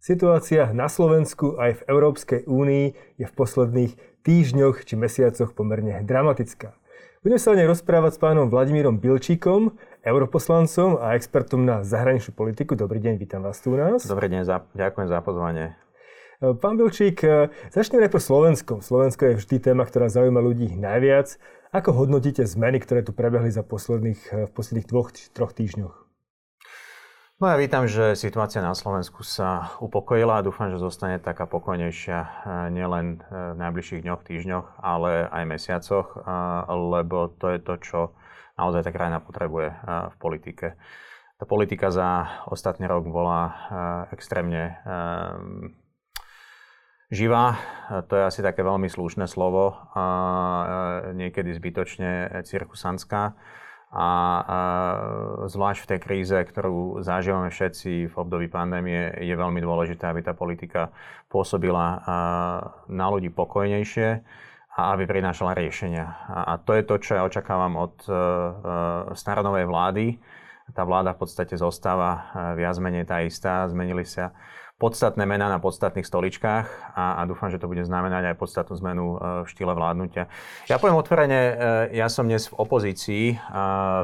Situácia na Slovensku aj v Európskej únii je v posledných týždňoch či mesiacoch pomerne dramatická. Budeme sa o nej rozprávať s pánom Vladimírom Bilčíkom, europoslancom a expertom na zahraničnú politiku. Dobrý deň, vítam vás tu u nás. Dobrý deň, za, ďakujem za pozvanie. Pán Bilčík, začneme najprv Slovenskom. Slovensko je vždy téma, ktorá zaujíma ľudí najviac. Ako hodnotíte zmeny, ktoré tu prebehli za posledných, v posledných dvoch, troch týždňoch? No ja vítam, že situácia na Slovensku sa upokojila a dúfam, že zostane taká pokojnejšia eh, nielen eh, v najbližších dňoch, týždňoch, ale aj mesiacoch, eh, lebo to je to, čo naozaj tá krajina potrebuje v politike. Tá politika za ostatný rok bola extrémne živá. To je asi také veľmi slušné slovo, niekedy zbytočne cirkusantská a, a zvlášť v tej kríze, ktorú zažívame všetci v období pandémie, je veľmi dôležité, aby tá politika pôsobila na ľudí pokojnejšie a aby prinášala riešenia. A, a to je to, čo ja očakávam od uh, staronovej vlády. Tá vláda v podstate zostáva uh, viac menej tá istá, zmenili sa podstatné mená na podstatných stoličkách a, a dúfam, že to bude znamenať aj podstatnú zmenu e, v štýle vládnutia. Ja poviem otvorene, e, ja som dnes v opozícii e,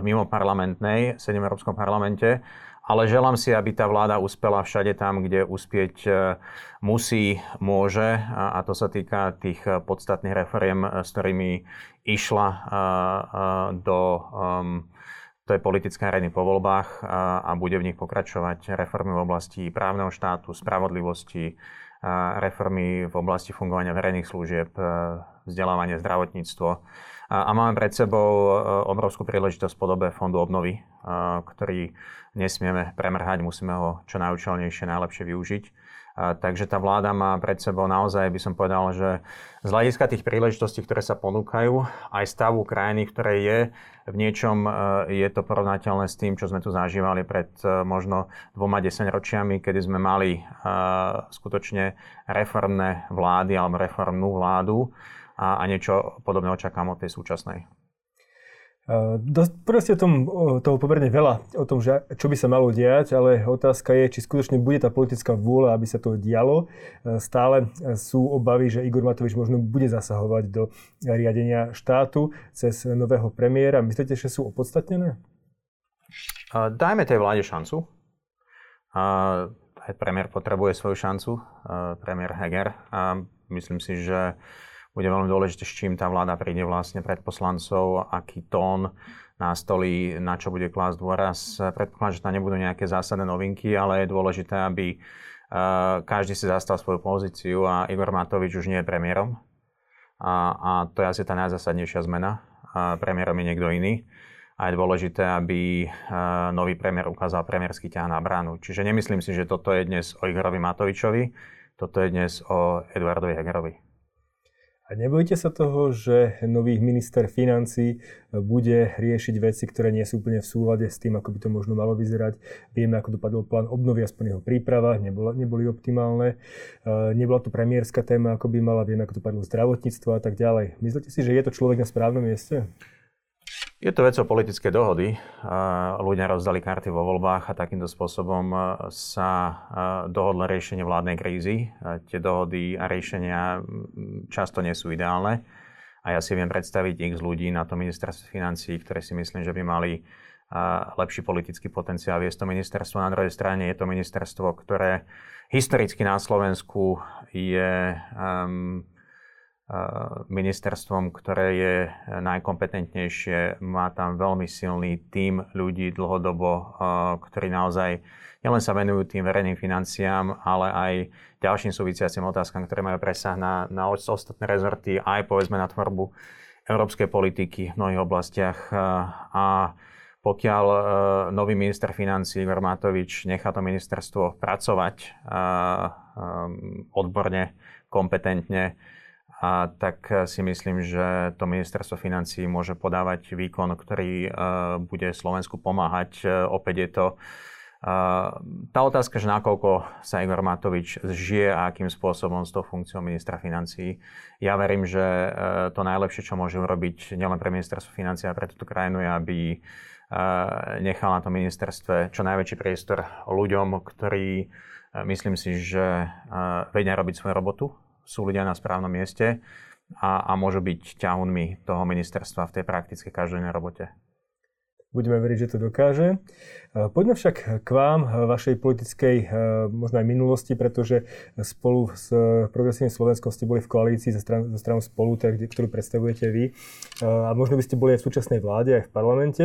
mimo parlamentnej, v Európskom parlamente, ale želám si, aby tá vláda uspela všade tam, kde uspieť musí, môže a to sa týka tých podstatných reforiem, s ktorými išla do to je politická areny po voľbách a, a bude v nich pokračovať reformy v oblasti právneho štátu, spravodlivosti, reformy v oblasti fungovania verejných služieb, vzdelávanie, zdravotníctvo. A, máme pred sebou obrovskú príležitosť v podobe Fondu obnovy, ktorý nesmieme premrhať, musíme ho čo najúčelnejšie, najlepšie využiť. Takže tá vláda má pred sebou naozaj, by som povedal, že z hľadiska tých príležitostí, ktoré sa ponúkajú, aj stavu krajiny, ktoré je, v niečom e, je to porovnateľné s tým, čo sme tu zažívali pred e, možno dvoma desaťročiami, kedy sme mali e, skutočne reformné vlády alebo reformnú vládu a, a niečo podobné očakám od tej súčasnej. Proste tom, toho pomerne veľa o tom, že, čo by sa malo diať, ale otázka je, či skutočne bude tá politická vôľa, aby sa to dialo. Stále sú obavy, že Igor Matovič možno bude zasahovať do riadenia štátu cez nového premiéra. Myslíte, že sú opodstatnené? Dajme tej vláde šancu. Aj premiér potrebuje svoju šancu, premiér Heger. Myslím si, že bude veľmi dôležité, s čím tá vláda príde vlastne pred poslancov, aký tón nastolí, na čo bude klásť dôraz. Predpokladám, že tam nebudú nejaké zásadné novinky, ale je dôležité, aby uh, každý si zastal svoju pozíciu a Igor Matovič už nie je premiérom. A, a to je asi tá najzásadnejšia zmena. A premiérom je niekto iný. A je dôležité, aby uh, nový premiér ukázal premiérsky ťah na bránu. Čiže nemyslím si, že toto je dnes o Igorovi Matovičovi, toto je dnes o Eduardovi Hegerovi. A nebojíte sa toho, že nový minister financí bude riešiť veci, ktoré nie sú úplne v súlade s tým, ako by to možno malo vyzerať. Vieme, ako dopadol plán obnovy, aspoň jeho príprava, nebola, neboli optimálne. Nebola to premiérska téma, ako by mala. Vieme, ako dopadlo zdravotníctvo a tak ďalej. Myslíte si, že je to človek na správnom mieste? Je to vecou politické dohody. Ľudia rozdali karty vo voľbách a takýmto spôsobom sa dohodlo riešenie vládnej krízy. Tie dohody a riešenia často nie sú ideálne. A ja si viem predstaviť x ľudí na to ministerstvo financí, ktoré si myslím, že by mali lepší politický potenciál viesť to ministerstvo. Na druhej strane je to ministerstvo, ktoré historicky na Slovensku je um, ministerstvom, ktoré je najkompetentnejšie, má tam veľmi silný tím ľudí dlhodobo, ktorí naozaj nielen sa venujú tým verejným financiám, ale aj ďalším súvisiacim otázkam, ktoré majú presah na, na ostatné rezorty, aj povedzme na tvorbu európskej politiky v mnohých oblastiach. A pokiaľ nový minister financí Igor Matovič nechá to ministerstvo pracovať odborne, kompetentne, a tak eh, si myslím, že to ministerstvo financí môže podávať výkon, ktorý uh, bude Slovensku pomáhať. Uh, opäť je to tá otázka, že nakoľko sa Igor Matovič žije a akým spôsobom s tou funkciou ministra financí. Ja verím, že to najlepšie, čo môže urobiť nielen pre ministerstvo financí, ale pre túto krajinu je, aby nechal na tom ministerstve čo najväčší priestor ľuďom, ktorí Myslím si, že vedia robiť svoju robotu, sú ľudia na správnom mieste a, a môžu byť ťahunmi toho ministerstva v tej praktickej každodennej robote. Budeme veriť, že to dokáže. Poďme však k vám, vašej politickej možno aj minulosti, pretože spolu s Progresívnym Slovenskom ste boli v koalícii so, stran, so stranou spolu, tak, ktorú predstavujete vy. A možno by ste boli aj v súčasnej vláde, aj v parlamente.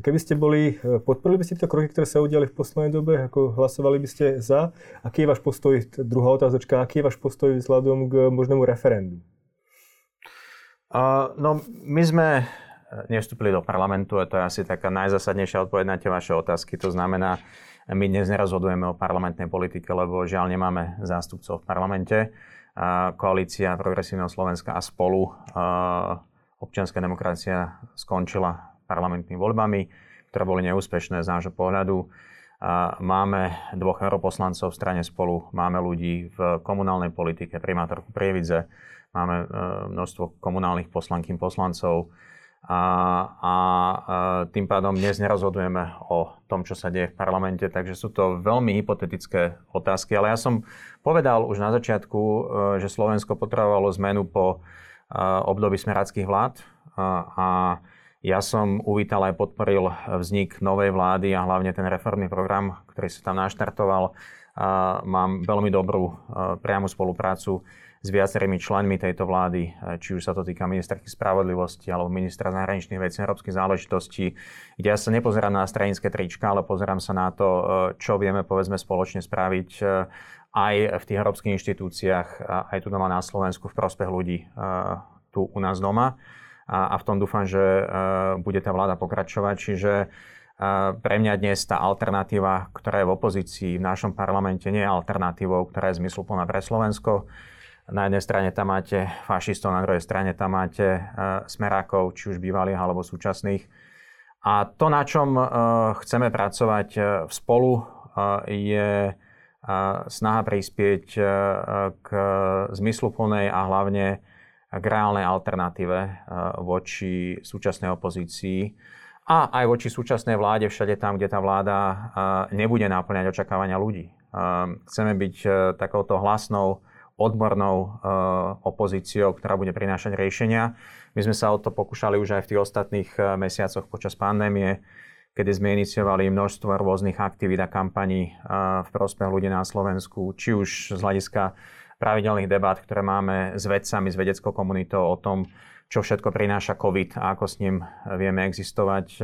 Keby ste boli, podporili by ste tie kroky, ktoré sa udiali v poslednej dobe, ako hlasovali by ste za? Aký je váš postoj, druhá otázočka, aký je váš postoj vzhľadom k možnému referendu? Uh, no, my sme nevstúpili do parlamentu a to je asi taká najzásadnejšia odpoveď na tie vaše otázky. To znamená, my dnes nerozhodujeme o parlamentnej politike, lebo žiaľ nemáme zástupcov v parlamente. Koalícia Progresívneho Slovenska a spolu občianská demokracia skončila parlamentnými voľbami, ktoré boli neúspešné z nášho pohľadu. Máme dvoch europoslancov v strane spolu, máme ľudí v komunálnej politike, primátorku Prievidze, máme e, množstvo komunálnych poslankým poslancov, a, a tým pádom dnes nerozhodujeme o tom, čo sa deje v parlamente, takže sú to veľmi hypotetické otázky. Ale ja som povedal už na začiatku, e, že Slovensko potrebovalo zmenu po e, období smeráckých vlád a ja som uvítal aj podporil vznik novej vlády a hlavne ten reformný program, ktorý sa tam naštartoval. Mám veľmi dobrú e, priamu spoluprácu s viacerými členmi tejto vlády, e, či už sa to týka ministerky spravodlivosti alebo ministra zahraničných vecí európskych záležitostí, kde ja sa nepozerám na stranické trička, ale pozerám sa na to, e, čo vieme povedzme spoločne spraviť e, aj v tých európskych inštitúciách, aj tu doma na Slovensku v prospech ľudí tu u nás doma. A, v tom dúfam, že bude tá vláda pokračovať. Čiže pre mňa dnes tá alternatíva, ktorá je v opozícii v našom parlamente, nie je alternatívou, ktorá je zmysluplná pre Slovensko. Na jednej strane tam máte fašistov, na druhej strane tam máte uh, smerákov, či už bývalých alebo súčasných. A to, na čom uh, chceme pracovať uh, spolu, uh, je snaha prispieť k zmysluplnej a hlavne k reálnej alternatíve voči súčasnej opozícii a aj voči súčasnej vláde všade tam, kde tá vláda nebude náplňať očakávania ľudí. Chceme byť takouto hlasnou odbornou uh, opozíciou, ktorá bude prinášať riešenia. My sme sa o to pokúšali už aj v tých ostatných uh, mesiacoch počas pandémie, kedy sme iniciovali množstvo rôznych aktivít a kampaní uh, v prospech ľudí na Slovensku, či už z hľadiska pravidelných debát, ktoré máme s vedcami, s vedeckou komunitou o tom, čo všetko prináša COVID a ako s ním vieme existovať.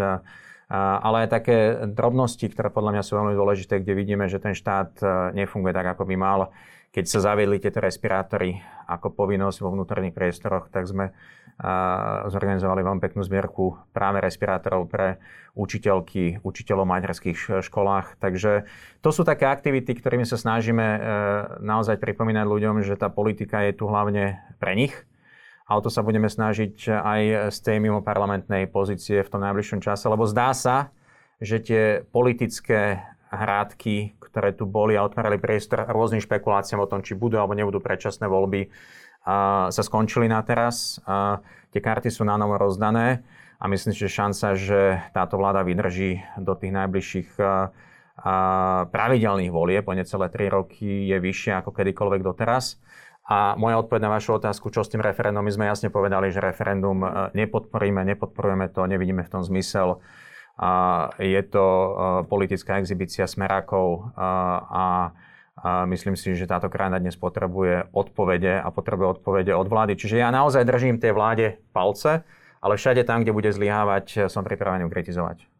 Ale aj také drobnosti, ktoré podľa mňa sú veľmi dôležité, kde vidíme, že ten štát nefunguje tak, ako by mal keď sa zaviedli tieto respirátory ako povinnosť vo vnútorných priestoroch, tak sme zorganizovali veľmi peknú zbierku práve respirátorov pre učiteľky, učiteľov v materských školách. Takže to sú také aktivity, ktorými sa snažíme e, naozaj pripomínať ľuďom, že tá politika je tu hlavne pre nich. A o to sa budeme snažiť aj z tej mimo parlamentnej pozície v tom najbližšom čase, lebo zdá sa, že tie politické hrádky, ktoré tu boli a otvárali priestor rôznym špekuláciám o tom, či budú alebo nebudú predčasné voľby, sa skončili na teraz. A tie karty sú na novo rozdané a myslím že šanca, že táto vláda vydrží do tých najbližších pravidelných volie po necelé 3 roky je vyššia ako kedykoľvek doteraz. A moja odpoveď na vašu otázku, čo s tým referendum, my sme jasne povedali, že referendum nepodporíme, nepodporujeme to, nevidíme v tom zmysel. Je to politická exhibícia smerákov a, a myslím si, že táto krajina dnes potrebuje odpovede a potrebuje odpovede od vlády. Čiže ja naozaj držím tej vláde palce, ale všade tam, kde bude zlyhávať, som pripravený kritizovať.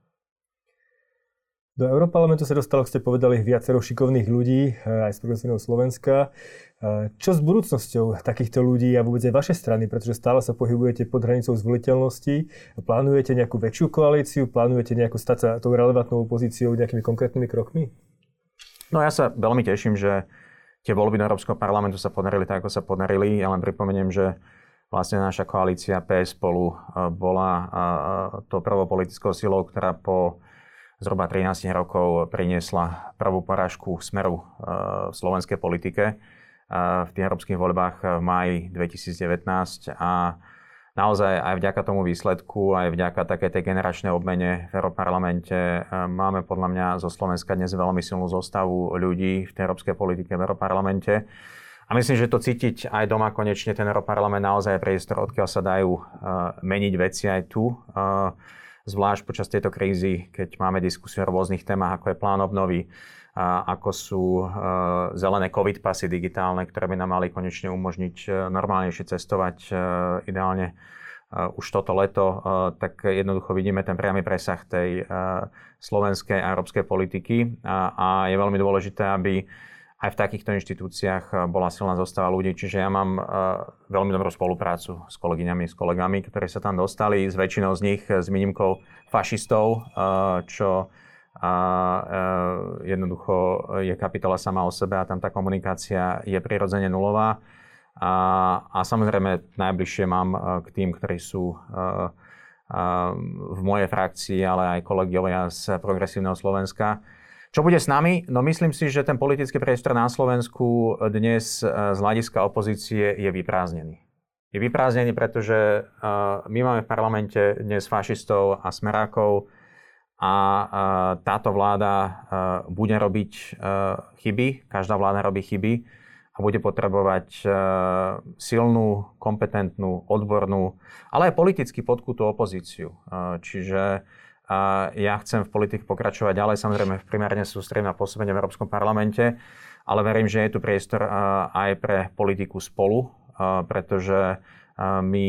Do Európarlamentu sa dostalo, ste povedali, viacero šikovných ľudí, eh, aj z progresívneho Slovenska. Eh, čo s budúcnosťou takýchto ľudí a vôbec aj vašej strany, pretože stále sa pohybujete pod hranicou zvoliteľnosti. Plánujete nejakú väčšiu koalíciu? Plánujete nejakú stať sa tou relevantnou opozíciou nejakými konkrétnymi krokmi? No ja sa veľmi teším, že tie voľby do Európskeho parlamentu sa podarili tak, ako sa podarili. Ja len pripomeniem, že vlastne naša koalícia PS spolu eh, bola to prvou politickou silou, ktorá po zhruba 13 rokov priniesla prvú porážku smeru e, v slovenskej politike e, v tých európskych voľbách v maji 2019 a naozaj aj vďaka tomu výsledku, aj vďaka také tej generačnej obmene v Európarlamente máme podľa mňa zo Slovenska dnes veľmi silnú zostavu ľudí v tej európskej politike v Európarlamente. A myslím, že to cítiť aj doma konečne ten Európarlament naozaj priestor, odkiaľ sa dajú meniť veci aj tu. Zvlášť počas tejto krízy, keď máme diskusiu o rôznych témach, ako je plán obnovy, ako sú e, zelené COVID pasy digitálne, ktoré by nám mali konečne umožniť e, normálnejšie cestovať e, ideálne už toto leto, tak jednoducho vidíme ten priamy presah tej slovenskej a európskej politiky. A je veľmi dôležité, aby aj v takýchto inštitúciách bola silná zostava ľudí. Čiže ja mám veľmi dobrú spoluprácu s kolegyňami, s kolegami, ktorí sa tam dostali, s väčšinou z nich, s výnimkou fašistov, čo a jednoducho je kapitola sama o sebe a tam tá komunikácia je prirodzene nulová. A, a samozrejme najbližšie mám k tým, ktorí sú v mojej frakcii, ale aj kolegovia z Progresívneho Slovenska. Čo bude s nami? No myslím si, že ten politický priestor na Slovensku dnes z hľadiska opozície je vyprázdnený. Je vyprázdnený, pretože my máme v parlamente dnes fašistov a smerákov, a táto vláda bude robiť chyby, každá vláda robí chyby a bude potrebovať silnú, kompetentnú, odbornú, ale aj politicky podkutú opozíciu. Čiže ja chcem v politike pokračovať ďalej, samozrejme primárne sústredím na pôsobenie v Európskom parlamente, ale verím, že je tu priestor aj pre politiku spolu, pretože my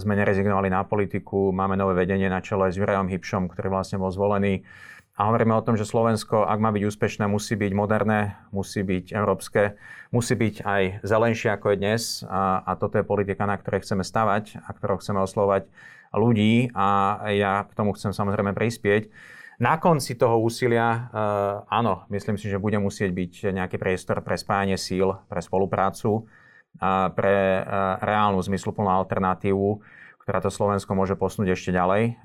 sme nerezignovali na politiku, máme nové vedenie na čele s Jurajom Hybšom, ktorý vlastne bol zvolený. A hovoríme o tom, že Slovensko, ak má byť úspešné, musí byť moderné, musí byť európske, musí byť aj zelenšie ako je dnes. A, a toto je politika, na ktorej chceme stavať a ktorou chceme oslovať ľudí. A ja k tomu chcem samozrejme prispieť. Na konci toho úsilia, áno, myslím si, že bude musieť byť nejaký priestor pre spájanie síl, pre spoluprácu pre reálnu zmysluplnú alternatívu, ktorá to Slovensko môže posunúť ešte ďalej.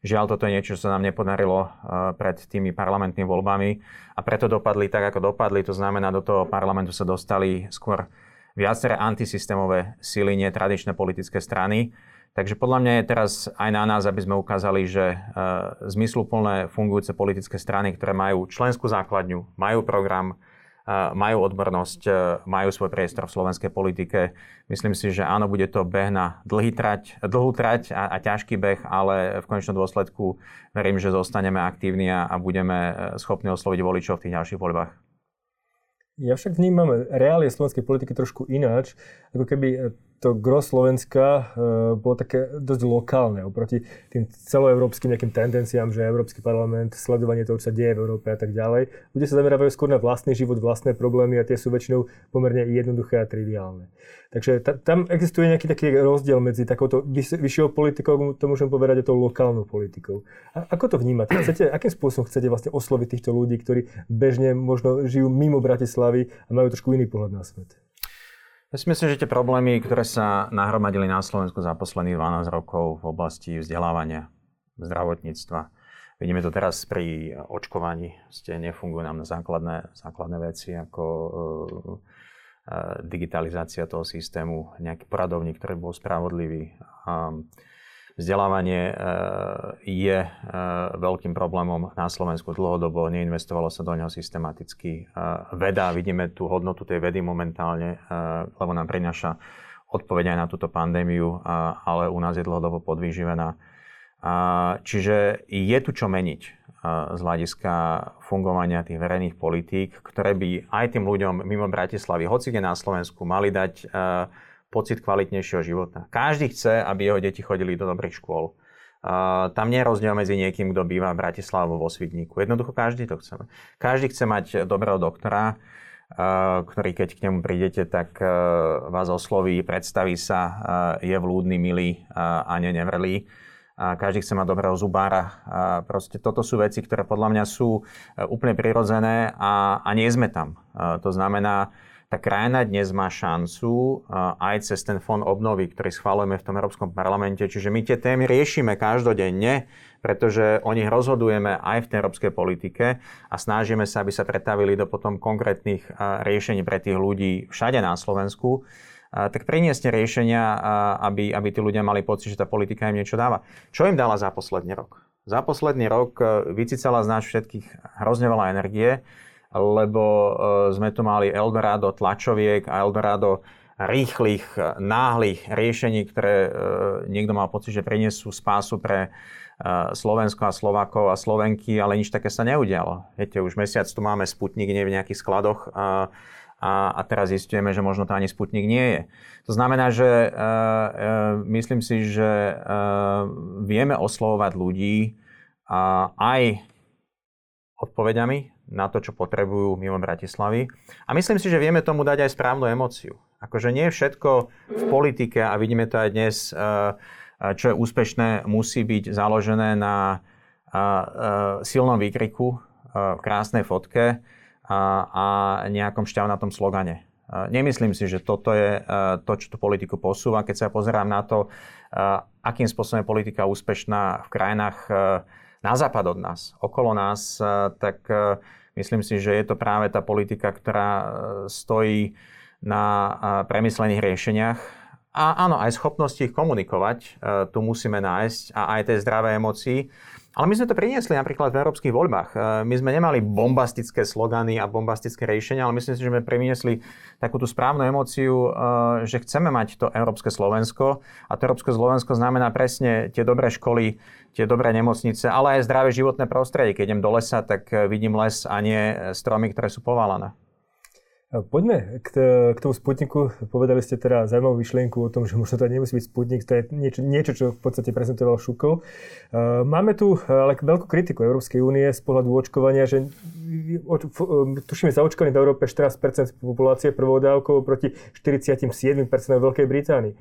Žiaľ, toto je niečo, čo sa nám nepodarilo pred tými parlamentnými voľbami a preto dopadli tak, ako dopadli. To znamená, do toho parlamentu sa dostali skôr viaceré antisystémové síly, nie tradičné politické strany. Takže podľa mňa je teraz aj na nás, aby sme ukázali, že zmysluplné fungujúce politické strany, ktoré majú členskú základňu, majú program, majú odbornosť, e, majú svoj priestor v slovenskej politike. Myslím si, že áno, bude to beh na dlhý trať, dlhú trať a, a ťažký beh, ale v konečnom dôsledku verím, že zostaneme aktívni a, a budeme e, schopní osloviť voličov v tých ďalších voľbách. Ja však vnímam reálie slovenskej politiky trošku ináč, ako keby e, to gro Slovenska uh, bolo také dosť lokálne oproti tým celoeurópskym nejakým tendenciám, že Európsky parlament, sledovanie toho, čo sa deje v Európe a tak ďalej. Ľudia sa zamerávajú skôr na vlastný život, vlastné problémy a tie sú väčšinou pomerne jednoduché a triviálne. Takže ta, tam existuje nejaký taký rozdiel medzi takouto vyš, vyššou politikou, to môžem povedať, a tou lokálnou politikou. A ako to vnímate? Chcete, akým spôsobom chcete vlastne osloviť týchto ľudí, ktorí bežne možno žijú mimo Bratislavy a majú trošku iný pohľad na svet? Ja si myslím, že tie problémy, ktoré sa nahromadili na Slovensku za posledných 12 rokov v oblasti vzdelávania, zdravotníctva, vidíme to teraz pri očkovaní, ste nefungujú nám základné, základné veci ako e, e, digitalizácia toho systému, nejaký poradovník, ktorý bol spravodlivý. Vzdelávanie eh, je eh, veľkým problémom na Slovensku dlhodobo, neinvestovalo sa do neho systematicky. Eh, veda, vidíme tú hodnotu tej vedy momentálne, lebo nám prináša odpoveď aj na túto pandémiu, ale u nás je dlhodobo podvýživená. Čiže je tu čo meniť z hľadiska fungovania tých verejných politík, ktoré by aj tým ľuďom mimo Bratislavy, hoci kde na Slovensku, mali dať pocit kvalitnejšieho života. Každý chce, aby jeho deti chodili do dobrých škôl. Uh, tam nie je rozdiel medzi niekým, kto býva v Bratislave vo Svidníku. Jednoducho každý to chce. Každý chce mať dobrého doktora, uh, ktorý keď k nemu prídete, tak uh, vás osloví, predstaví sa, je vlúdny, milý a nenevrlý. Každý chce mať dobrého zubára. Proste toto sú veci, ktoré podľa mňa sú úplne prirodzené a, a nie sme tam. To znamená, tá krajina dnes má šancu aj cez ten fond obnovy, ktorý schválujeme v tom Európskom parlamente. Čiže my tie témy riešime každodenne, pretože o nich rozhodujeme aj v tej európskej politike a snažíme sa, aby sa pretavili do potom konkrétnych riešení pre tých ľudí všade na Slovensku. tak prinieste riešenia, aby, aby tí ľudia mali pocit, že tá politika im niečo dáva. Čo im dala za posledný rok? Za posledný rok vycicala z nás všetkých hrozne veľa energie, lebo sme tu mali Eldorado tlačoviek a Eldorado rýchlych, náhlych riešení, ktoré niekto mal pocit, že prinesú spásu pre Slovensko a Slovákov a Slovenky, ale nič také sa neudialo. Viete, už mesiac tu máme Sputnik nie v nejakých skladoch a a, a teraz zistujeme, že možno to ani Sputnik nie je. To znamená, že uh, uh, myslím si, že uh, vieme oslovovať ľudí uh, aj odpovediami na to, čo potrebujú mimo Bratislavy. A myslím si, že vieme tomu dať aj správnu emóciu. Akože nie všetko v politike, a vidíme to aj dnes, čo je úspešné, musí byť založené na silnom výkriku, krásnej fotke, a, nejakom šťavnatom slogane. Nemyslím si, že toto je to, čo tú politiku posúva. Keď sa pozerám na to, akým spôsobom je politika úspešná v krajinách na západ od nás, okolo nás, tak myslím si, že je to práve tá politika, ktorá stojí na premyslených riešeniach. A áno, aj schopnosti ich komunikovať tu musíme nájsť a aj tej zdravé emócii. Ale my sme to priniesli napríklad v európskych voľbách. E, my sme nemali bombastické slogany a bombastické riešenia, ale myslím si, že sme priniesli takú tú správnu emóciu, e, že chceme mať to európske Slovensko. A to európske Slovensko znamená presne tie dobré školy, tie dobré nemocnice, ale aj zdravé životné prostredie. Keď idem do lesa, tak vidím les a nie stromy, ktoré sú povalané. Poďme k, k tomu Sputniku. Povedali ste teda zaujímavú myšlienku o tom, že možno to nemusí byť Sputnik, to je niečo, niečo čo v podstate prezentoval Šukov. Uh, máme tu ale veľkú kritiku Európskej únie z pohľadu očkovania, že tušíme zaočkovaní v Európe 14% populácie prvou dávkou proti 47% v Veľkej Británii.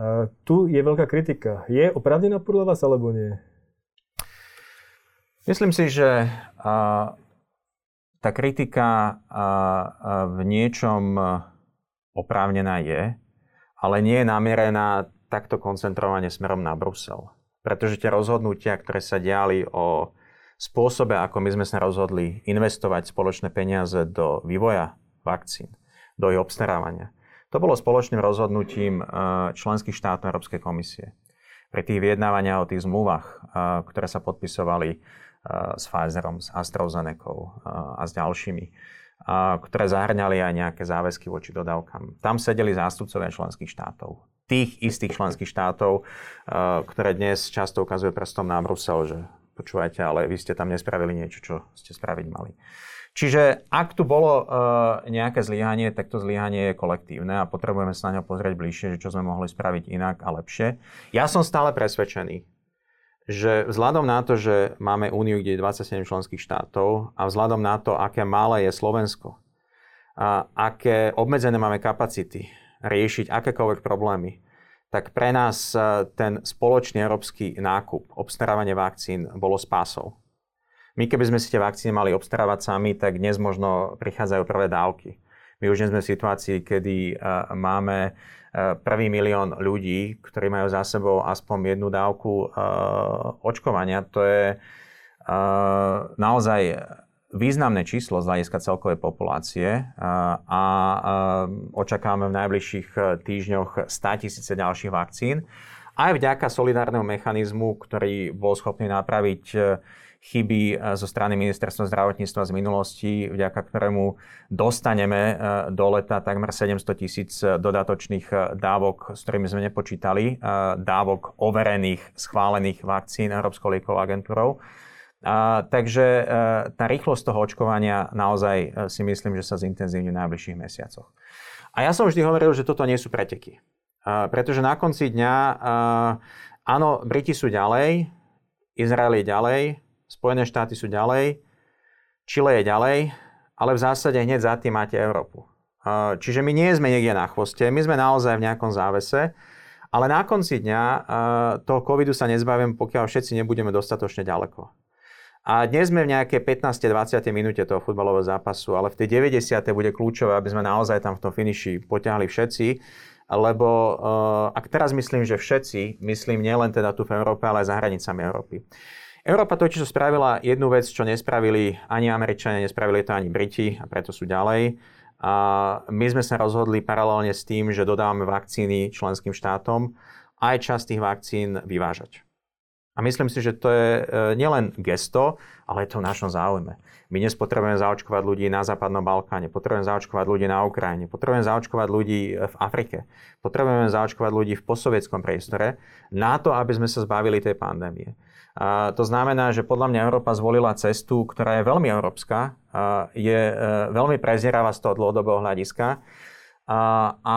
Uh, tu je veľká kritika. Je oprávnená podľa vás alebo nie? Myslím si, že tá kritika v niečom oprávnená je, ale nie je namierená takto koncentrovane smerom na Brusel. Pretože tie rozhodnutia, ktoré sa diali o spôsobe, ako my sme sa rozhodli investovať spoločné peniaze do vývoja vakcín, do ich obstarávania, to bolo spoločným rozhodnutím členských štátov Európskej komisie. Pri tých vyjednávaniach o tých zmluvách, ktoré sa podpisovali s Pfizerom, s AstraZeneca a s ďalšími, ktoré zahrňali aj nejaké záväzky voči dodávkam. Tam sedeli zástupcovia členských štátov. Tých istých členských štátov, ktoré dnes často ukazujú prstom na Brusel, že počúvajte, ale vy ste tam nespravili niečo, čo ste spraviť mali. Čiže ak tu bolo uh, nejaké zlyhanie, tak to zlyhanie je kolektívne a potrebujeme sa na ňo pozrieť bližšie, že čo sme mohli spraviť inak a lepšie. Ja som stále presvedčený, že vzhľadom na to, že máme úniu, kde je 27 členských štátov a vzhľadom na to, aké malé je Slovensko, a aké obmedzené máme kapacity riešiť akékoľvek problémy, tak pre nás e, ten spoločný európsky nákup, obstarávanie vakcín bolo spásou. My keby sme si tie vakcíny mali obstarávať sami, tak dnes možno prichádzajú prvé dávky. My už nie sme v situácii, kedy uh, máme prvý milión ľudí, ktorí majú za sebou aspoň jednu dávku uh, očkovania. To je naozaj významné číslo z hľadiska celkovej populácie a očakávame v najbližších týždňoch 100 tisíce ďalších vakcín. Aj vďaka solidárnemu mechanizmu, ktorý bol schopný napraviť chyby eh, zo strany ministerstva zdravotníctva z minulosti, vďaka ktorému dostaneme eh, do leta takmer 700 tisíc eh, dodatočných dávok, s ktorými sme nepočítali, dávok overených, schválených vakcín Európskou liekovou agentúrou. A, takže a, tá rýchlosť toho očkovania naozaj si myslím, že sa zintenzívni v najbližších mesiacoch. A ja som vždy hovoril, že toto nie sú preteky. A, pretože na konci dňa, a, áno, Briti sú ďalej, Izrael je ďalej, Spojené štáty sú ďalej, Čile je ďalej, ale v zásade hneď za tým máte Európu. Čiže my nie sme niekde na chvoste, my sme naozaj v nejakom závese, ale na konci dňa toho covidu sa nezbavím, pokiaľ všetci nebudeme dostatočne ďaleko. A dnes sme v nejakej 15-20 minúte toho futbalového zápasu, ale v tej 90. bude kľúčové, aby sme naozaj tam v tom finiši potiahli všetci, lebo ak teraz myslím, že všetci, myslím nielen teda tu v Európe, ale aj za hranicami Európy. Európa totiž spravila jednu vec, čo nespravili ani Američania, nespravili to ani Briti a preto sú ďalej. A my sme sa rozhodli paralelne s tým, že dodávame vakcíny členským štátom, aj časť tých vakcín vyvážať. A myslím si, že to je e, nielen gesto, ale je to v našom záujme. My dnes potrebujeme zaočkovať ľudí na Západnom Balkáne, potrebujeme zaočkovať ľudí na Ukrajine, potrebujeme zaočkovať ľudí v Afrike, potrebujeme zaočkovať ľudí v postsovietskom priestore na to, aby sme sa zbavili tej pandémie. A to znamená, že podľa mňa Európa zvolila cestu, ktorá je veľmi európska, je e, veľmi prezieravá z toho dlhodobého hľadiska a, a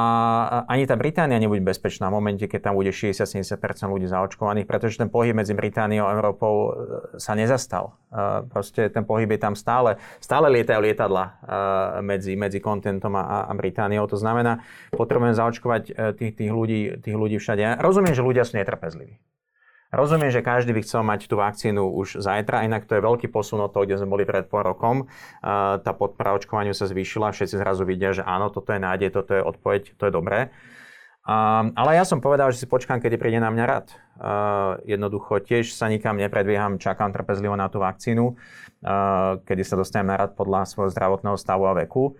ani tá Británia nebude bezpečná v momente, keď tam bude 60-70% ľudí zaočkovaných, pretože ten pohyb medzi Britániou a Európou e, sa nezastal. E, proste ten pohyb je tam stále. Stále lietajú lietadla e, medzi, medzi kontinentom a, a Britániou. To znamená, potrebujeme zaočkovať tých, tých, ľudí, tých ľudí všade. Ja rozumiem, že ľudia sú netrpezliví. Rozumiem, že každý by chcel mať tú vakcínu už zajtra, inak to je veľký posun od toho, kde sme boli pred pol rokom. Tá podpora očkovaniu sa zvýšila, všetci zrazu vidia, že áno, toto je nádej, toto je odpoveď, to je dobré. ale ja som povedal, že si počkám, kedy príde na mňa rad. jednoducho tiež sa nikam nepredbieham, čakám trpezlivo na tú vakcínu, kedy sa dostanem na rad podľa svojho zdravotného stavu a veku.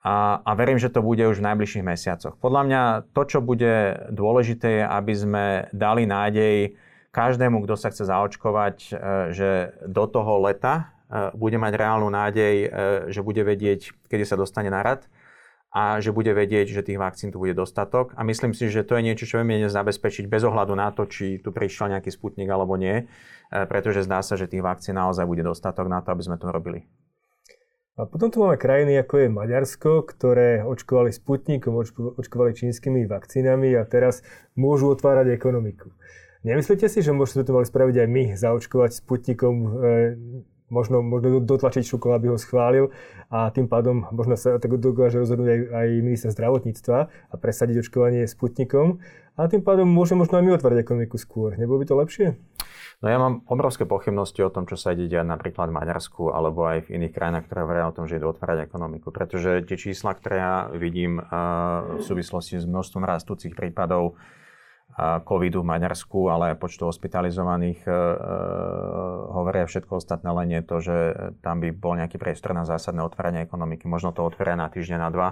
A, a verím, že to bude už v najbližších mesiacoch. Podľa mňa to, čo bude dôležité, je, aby sme dali nádej každému, kto sa chce zaočkovať, e, že do toho leta e, bude mať reálnu nádej, e, že bude vedieť, kedy sa dostane na rad a že bude vedieť, že tých vakcín tu bude dostatok. A myslím si, že to je niečo, čo vieme zabezpečiť bez ohľadu na to, či tu prišiel nejaký sputnik alebo nie, pretože zdá sa, že tých vakcín naozaj bude dostatok na to, aby sme to robili. A potom tu máme krajiny, ako je Maďarsko, ktoré očkovali Sputnikom, očkovali čínskymi vakcínami a teraz môžu otvárať ekonomiku. Nemyslíte si, že môžete to mali spraviť aj my, zaočkovať Sputnikom, e, možno, možno dotlačiť Šukov, aby ho schválil a tým pádom možno sa tak dokáže rozhodnúť aj, aj minister zdravotníctva a presadiť očkovanie Sputnikom a tým pádom môže možno aj my otvárať ekonomiku skôr. Nebolo by to lepšie? No ja mám obrovské pochybnosti o tom, čo sa ide diať napríklad v Maďarsku alebo aj v iných krajinách, ktoré hovoria o tom, že idú otvárať ekonomiku. Pretože tie čísla, ktoré ja vidím v súvislosti s množstvom rastúcich prípadov covidu v Maďarsku, ale počtu hospitalizovaných e, e, hovoria všetko ostatné, len je to, že tam by bol nejaký priestor na zásadné otváranie ekonomiky. Možno to otvoria na týždeň, na dva,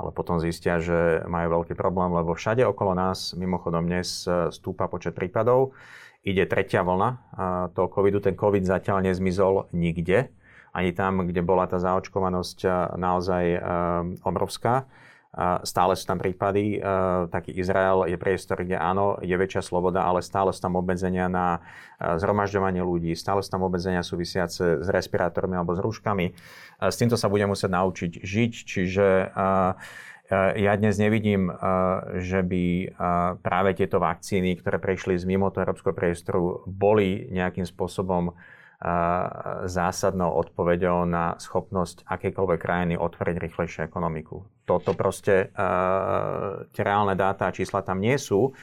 ale potom zistia, že majú veľký problém, lebo všade okolo nás, mimochodom dnes, stúpa počet prípadov. Ide tretia vlna toho covidu. Ten covid zatiaľ nezmizol nikde, ani tam, kde bola tá zaočkovanosť naozaj e, obrovská. Stále sú tam prípady, e, taký Izrael je priestor, kde áno, je väčšia sloboda, ale stále sú tam obmedzenia na e, zhromažďovanie ľudí, stále sú tam obmedzenia súvisiace s respirátormi alebo s rúškami. E, s týmto sa budeme musieť naučiť žiť, čiže ja dnes nevidím, že by práve tieto vakcíny, ktoré prešli z mimo toho európskeho priestoru, boli nejakým spôsobom zásadnou odpoveďou na schopnosť akejkoľvek krajiny otvoriť rýchlejšiu ekonomiku. Toto proste, tie reálne dáta a čísla tam nie sú.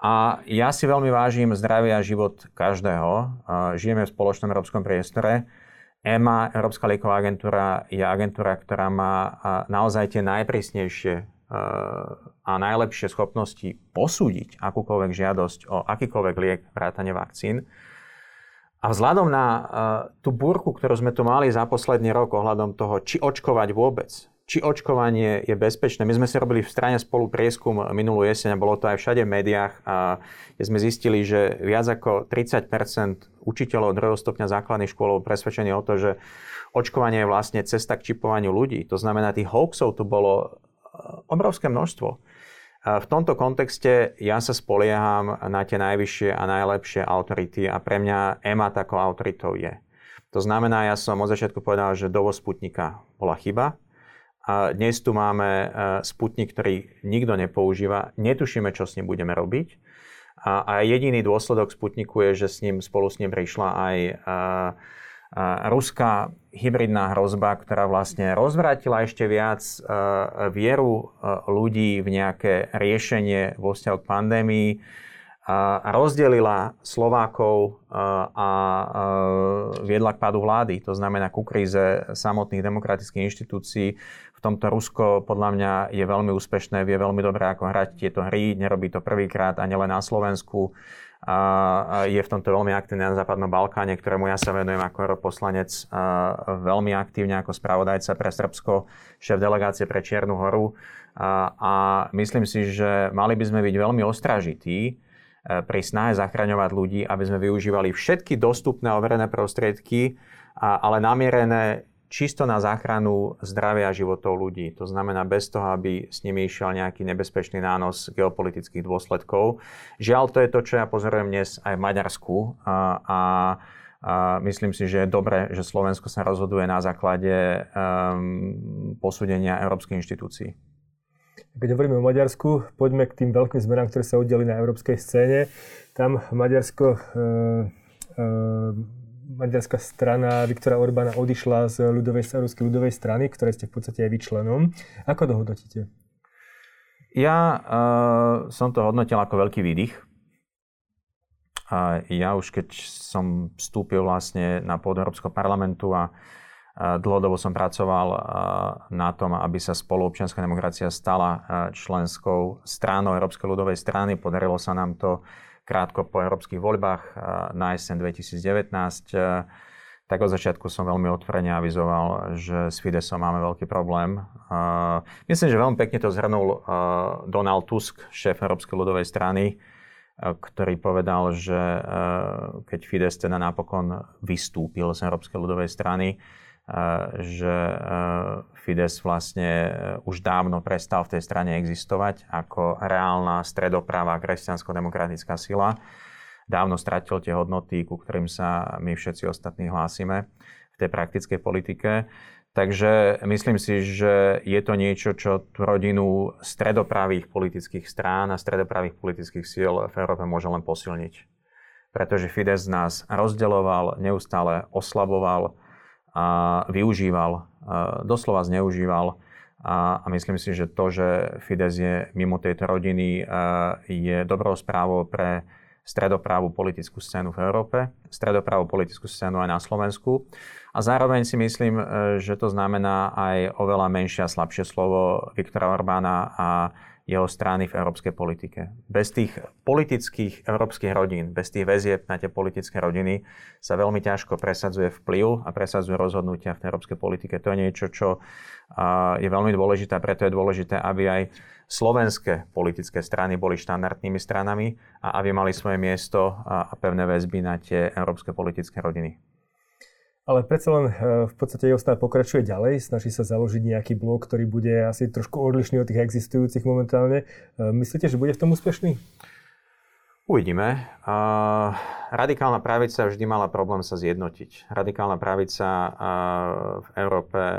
A ja si veľmi vážim zdravie a život každého. Žijeme v spoločnom európskom priestore. EMA, Európska lieková agentúra, je agentúra, ktorá má naozaj tie najprísnejšie a najlepšie schopnosti posúdiť akúkoľvek žiadosť o akýkoľvek liek vrátane vakcín. A vzhľadom na uh, tú búrku, ktorú sme tu mali za posledný rok ohľadom toho, či očkovať vôbec, či očkovanie je bezpečné. My sme si robili v strane spolu prieskum minulú jeseň a bolo to aj všade v médiách, a kde sme zistili, že viac ako 30% učiteľov druhého stupňa základných škôl presvedčení o to, že očkovanie je vlastne cesta k čipovaniu ľudí. To znamená, tých hoaxov tu bolo obrovské množstvo. V tomto kontexte ja sa spolieham na tie najvyššie a najlepšie autority a pre mňa EMA takou autoritou je. To znamená, ja som od začiatku povedal, že dovoz Sputnika bola chyba. A dnes tu máme e, Sputnik, ktorý nikto nepoužíva. Netušíme, čo s ním budeme robiť. A, jediný dôsledok Sputniku je, že s ním, spolu s ním prišla aj e, ruská hybridná hrozba, ktorá vlastne rozvrátila ešte viac e, vieru e, ľudí v nejaké riešenie vo vzťahu k pandémii, a rozdelila Slovákov e, a viedla k pádu vlády, to znamená ku kríze samotných demokratických inštitúcií. V tomto Rusko podľa mňa je veľmi úspešné, vie veľmi dobre, ako hrať tieto hry, nerobí to prvýkrát a nielen na Slovensku. Je v tomto veľmi aktívny na Západnom Balkáne, ktorému ja sa venujem ako europoslanec veľmi aktívne ako spravodajca pre Srbsko, šéf delegácie pre Čiernu horu. A myslím si, že mali by sme byť veľmi ostražití pri snahe zachraňovať ľudí, aby sme využívali všetky dostupné overené prostriedky, ale namierené čisto na záchranu zdravia životov ľudí. To znamená bez toho, aby s nimi išiel nejaký nebezpečný nános geopolitických dôsledkov. Žiaľ, to je to, čo ja pozorujem dnes aj v Maďarsku a, a, a myslím si, že je dobré, že Slovensko sa rozhoduje na základe um, posúdenia európskych inštitúcií. Keď hovoríme o Maďarsku, poďme k tým veľkým zmenám, ktoré sa udeli na európskej scéne. Tam Maďarsko e, maďarská strana Viktora Orbána odišla z ľudovej, Ruskej ľudovej strany, ktoré ste v podstate aj vyčlenom. Ako to hodnotíte? Ja uh, som to hodnotil ako veľký výdych. A ja už keď som vstúpil vlastne na pôd Európskeho parlamentu a dlhodobo som pracoval na tom, aby sa spoluobčianská demokracia stala členskou stranou Európskej ľudovej strany. Podarilo sa nám to krátko po európskych voľbách na jeseň 2019, tak od začiatku som veľmi otvorene avizoval, že s Fidesom máme veľký problém. Myslím, že veľmi pekne to zhrnul Donald Tusk, šéf Európskej ľudovej strany, ktorý povedal, že keď Fides teda napokon vystúpil z Európskej ľudovej strany, že Fides vlastne už dávno prestal v tej strane existovať ako reálna stredoprava kresťansko-demokratická sila. Dávno stratil tie hodnoty, ku ktorým sa my všetci ostatní hlásime v tej praktickej politike. Takže myslím si, že je to niečo, čo tú rodinu stredopravých politických strán a stredopravých politických síl v Európe môže len posilniť. Pretože Fides nás rozdeloval, neustále oslaboval, a využíval, doslova zneužíval. A, myslím si, že to, že Fides je mimo tejto rodiny, je dobrou správou pre stredopravú politickú scénu v Európe, stredopravú politickú scénu aj na Slovensku. A zároveň si myslím, e, že to znamená aj oveľa menšie a slabšie slovo Viktora Orbána a jeho strany v európskej politike. Bez tých politických európskych rodín, bez tých väzieb na tie politické rodiny sa veľmi ťažko presadzuje vplyv a presadzuje rozhodnutia v európskej politike. To je niečo, čo je veľmi dôležité a preto je dôležité, aby aj slovenské politické strany boli štandardnými stranami a aby mali svoje miesto a pevné väzby na tie európske politické rodiny. Ale predsa len eh, v podstate jeho stále pokračuje ďalej, snaží sa založiť nejaký blok, ktorý bude asi trošku odlišný od tých existujúcich momentálne. Eh, myslíte, že bude v tom úspešný? Uvidíme. Uh, radikálna pravica vždy mala problém sa zjednotiť. Radikálna pravica uh, v Európe uh,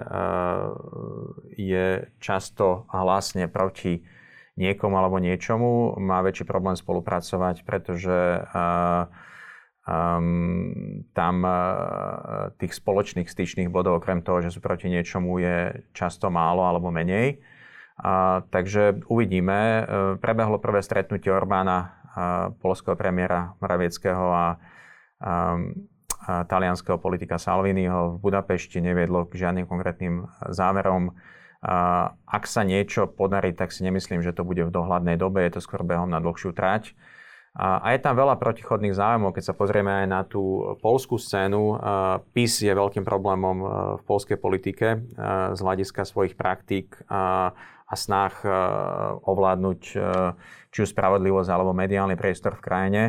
je často hlasne proti niekomu alebo niečomu. Má väčší problém spolupracovať, pretože uh, Um, tam uh, tých spoločných styčných bodov, okrem toho, že sú proti niečomu, je často málo alebo menej. Uh, takže uvidíme. Uh, prebehlo prvé stretnutie Orbána, uh, polského premiéra Moravieckého a, um, talianského politika Salviniho v Budapešti neviedlo k žiadnym konkrétnym záverom. Ak sa niečo podarí, tak si nemyslím, že to bude v dohľadnej dobe, je to skôr behom na dlhšiu trať. A je tam veľa protichodných záujmov, keď sa pozrieme aj na tú polskú scénu. PIS je veľkým problémom v polskej politike z hľadiska svojich praktík a snách ovládnuť či už spravodlivosť alebo mediálny priestor v krajine.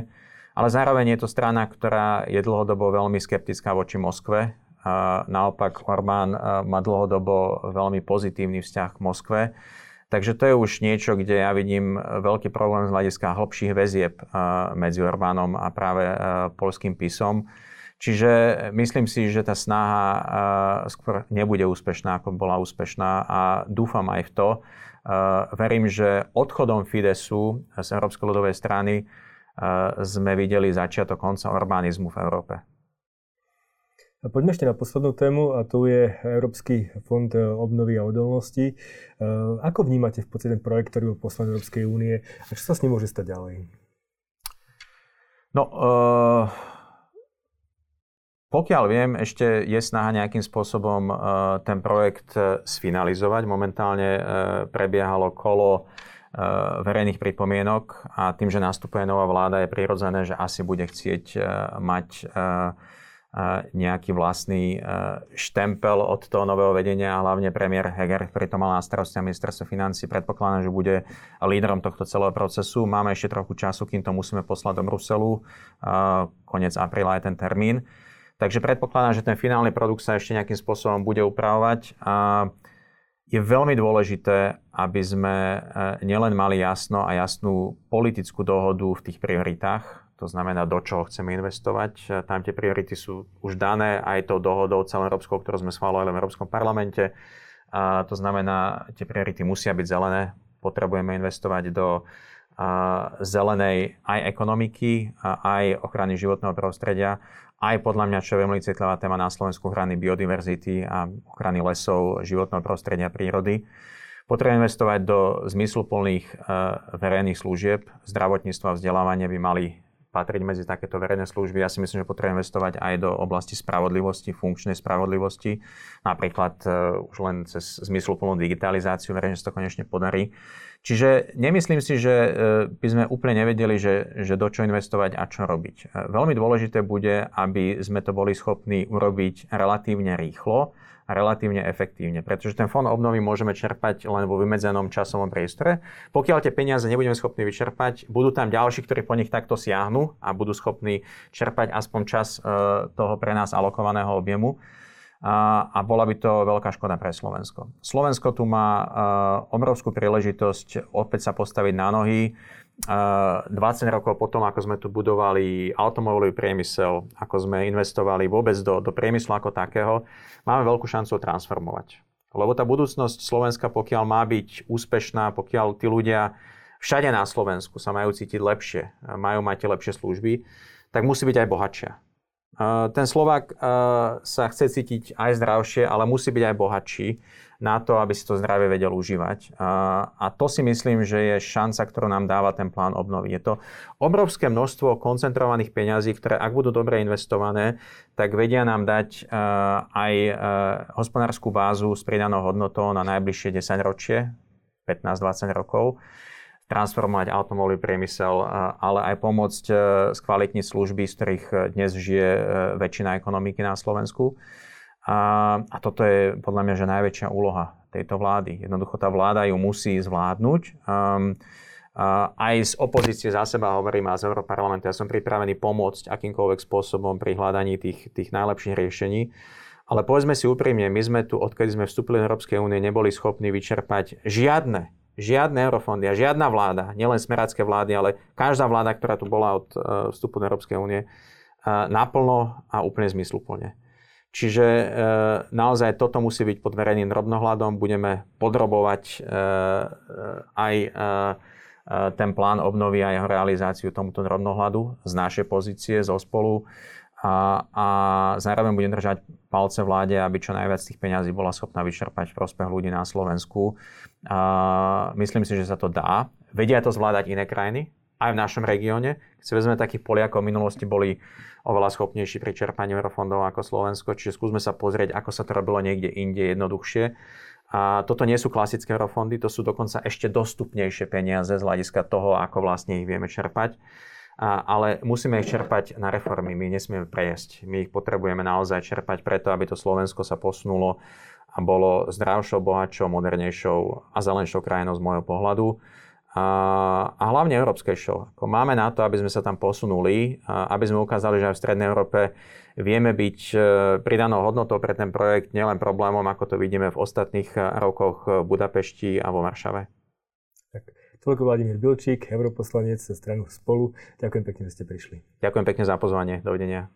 Ale zároveň je to strana, ktorá je dlhodobo veľmi skeptická voči Moskve. Naopak Orbán má dlhodobo veľmi pozitívny vzťah k Moskve Takže to je už niečo, kde ja vidím veľký problém z hľadiska hlbších väzieb medzi Orbánom a práve polským pisom. Čiže myslím si, že tá snaha skôr nebude úspešná, ako bola úspešná a dúfam aj v to. Verím, že odchodom Fidesu z Európskej ľudovej strany sme videli začiatok konca urbanizmu v Európe. Poďme ešte na poslednú tému a to je Európsky fond e, obnovy a odolnosti. E, ako vnímate v podstate ten projekt, ktorý bol poslaný Európskej únie a čo sa s ním môže stať ďalej? No, uh, pokiaľ viem, ešte je snaha nejakým spôsobom uh, ten projekt sfinalizovať. Momentálne uh, prebiehalo kolo verejných pripomienok a tým, že nastupuje nová vláda, je prirodzené, že asi bude chcieť mať nejaký vlastný štempel od toho nového vedenia a hlavne premiér Heger, ktorý to mal na starosti a ministerstvo financí, predpokladám, že bude lídrom tohto celého procesu. Máme ešte trochu času, kým to musíme poslať do Bruselu. Konec apríla je ten termín. Takže predpokladám, že ten finálny produkt sa ešte nejakým spôsobom bude upravovať. A je veľmi dôležité, aby sme e, nielen mali jasno a jasnú politickú dohodu v tých prioritách, to znamená, do čoho chceme investovať. E, tam tie priority sú už dané aj tou dohodou celoeurópskou, ktorú sme schválili v Európskom parlamente. A to znamená, tie priority musia byť zelené. Potrebujeme investovať do zelenej aj ekonomiky, aj ochrany životného prostredia, aj podľa mňa, čo je veľmi citlivá téma na Slovensku, ochrany biodiverzity a ochrany lesov, životného prostredia, prírody. Potrebujeme investovať do zmysluplných e, verejných služieb. Zdravotníctvo a vzdelávanie by mali patriť medzi takéto verejné služby. Ja si myslím, že potrebujeme investovať aj do oblasti spravodlivosti, funkčnej spravodlivosti. Napríklad uh, už len cez zmysluplnú digitalizáciu, verejne sa to konečne podarí. Čiže nemyslím si, že uh, by sme úplne nevedeli, že, že do čo investovať a čo robiť. Uh, veľmi dôležité bude, aby sme to boli schopní urobiť relatívne rýchlo relatívne efektívne, pretože ten fond obnovy môžeme čerpať len vo vymedzenom časovom priestore. Pokiaľ tie peniaze nebudeme schopní vyčerpať, budú tam ďalší, ktorí po nich takto siahnu a budú schopní čerpať aspoň čas e, toho pre nás alokovaného objemu a, bola by to veľká škoda pre Slovensko. Slovensko tu má uh, obrovskú príležitosť opäť sa postaviť na nohy. 20 rokov potom, ako sme tu budovali automobilový priemysel, ako sme investovali vôbec do, do priemyslu ako takého, máme veľkú šancu transformovať. Lebo tá budúcnosť Slovenska, pokiaľ má byť úspešná, pokiaľ tí ľudia všade na Slovensku sa majú cítiť lepšie, majú mať lepšie služby, tak musí byť aj bohatšia. Ten Slovák sa chce cítiť aj zdravšie, ale musí byť aj bohatší na to, aby si to zdravie vedel užívať. A, to si myslím, že je šanca, ktorú nám dáva ten plán obnovy. Je to obrovské množstvo koncentrovaných peňazí, ktoré ak budú dobre investované, tak vedia nám dať uh, aj uh, hospodárskú bázu s pridanou hodnotou na najbližšie 10 ročie, 15-20 rokov transformovať automobilový priemysel, ale aj pomôcť skvalitniť služby, z ktorých dnes žije väčšina ekonomiky na Slovensku. A, a toto je podľa mňa že najväčšia úloha tejto vlády. Jednoducho tá vláda ju musí zvládnuť. Um, a aj z opozície za seba hovorím a z Európarlamentu, ja som pripravený pomôcť akýmkoľvek spôsobom pri hľadaní tých, tých najlepších riešení. Ale povedzme si úprimne, my sme tu, odkedy sme vstúpili do Európskej únie, neboli schopní vyčerpať žiadne, žiadne eurofondy a žiadna vláda, nielen smerácké vlády, ale každá vláda, ktorá tu bola od uh, vstupu do Európskej únie, uh, naplno a úplne zmysluplne. Čiže e, naozaj toto musí byť pod verejným drobnohľadom. Budeme podrobovať e, e, aj e, e, ten plán obnovy a jeho realizáciu tomuto drobnohľadu z našej pozície, zo spolu. A, a zároveň budem držať palce vláde, aby čo najviac tých peňazí bola schopná vyčerpať v prospech ľudí na Slovensku. A myslím si, že sa to dá. Vedia to zvládať iné krajiny, aj v našom regióne. Keď si vezme takých Poliakov v minulosti boli oveľa schopnejší pri čerpaní eurofondov ako Slovensko, čiže skúsme sa pozrieť, ako sa to robilo niekde inde jednoduchšie. A toto nie sú klasické eurofondy, to sú dokonca ešte dostupnejšie peniaze z hľadiska toho, ako vlastne ich vieme čerpať. Ale musíme ich čerpať na reformy, my nesmieme prejesť. My ich potrebujeme naozaj čerpať preto, aby to Slovensko sa posunulo a bolo zdravšou, bohatšou, modernejšou a zelenšou krajinou z môjho pohľadu a, hlavne európskej show. Ako máme na to, aby sme sa tam posunuli, aby sme ukázali, že aj v Strednej Európe vieme byť e, pridanou hodnotou pre ten projekt, nielen problémom, ako to vidíme v ostatných e, rokoch v Budapešti a vo Varšave. Toľko Vladimír Bilčík, europoslanec za stranu Spolu. Ďakujem pekne, že ste prišli. Ďakujem pekne za pozvanie. Dovidenia.